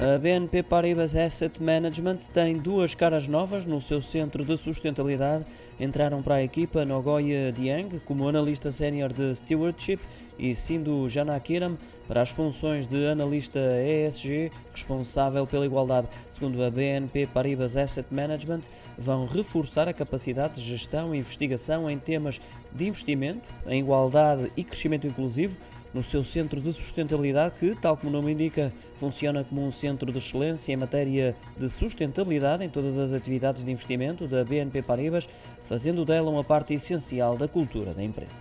A BNP Paribas Asset Management tem duas caras novas no seu centro de sustentabilidade. Entraram para a equipa Nogoya Diang como analista sénior de Stewardship e Sindhu Janakiram para as funções de analista ESG, responsável pela igualdade. Segundo a BNP Paribas Asset Management, vão reforçar a capacidade de gestão e investigação em temas de investimento, em igualdade e crescimento inclusivo no seu centro de sustentabilidade, que, tal como o nome indica, funciona como um centro de excelência em matéria de sustentabilidade em todas as atividades de investimento da BNP Paribas, fazendo dela uma parte essencial da cultura da empresa.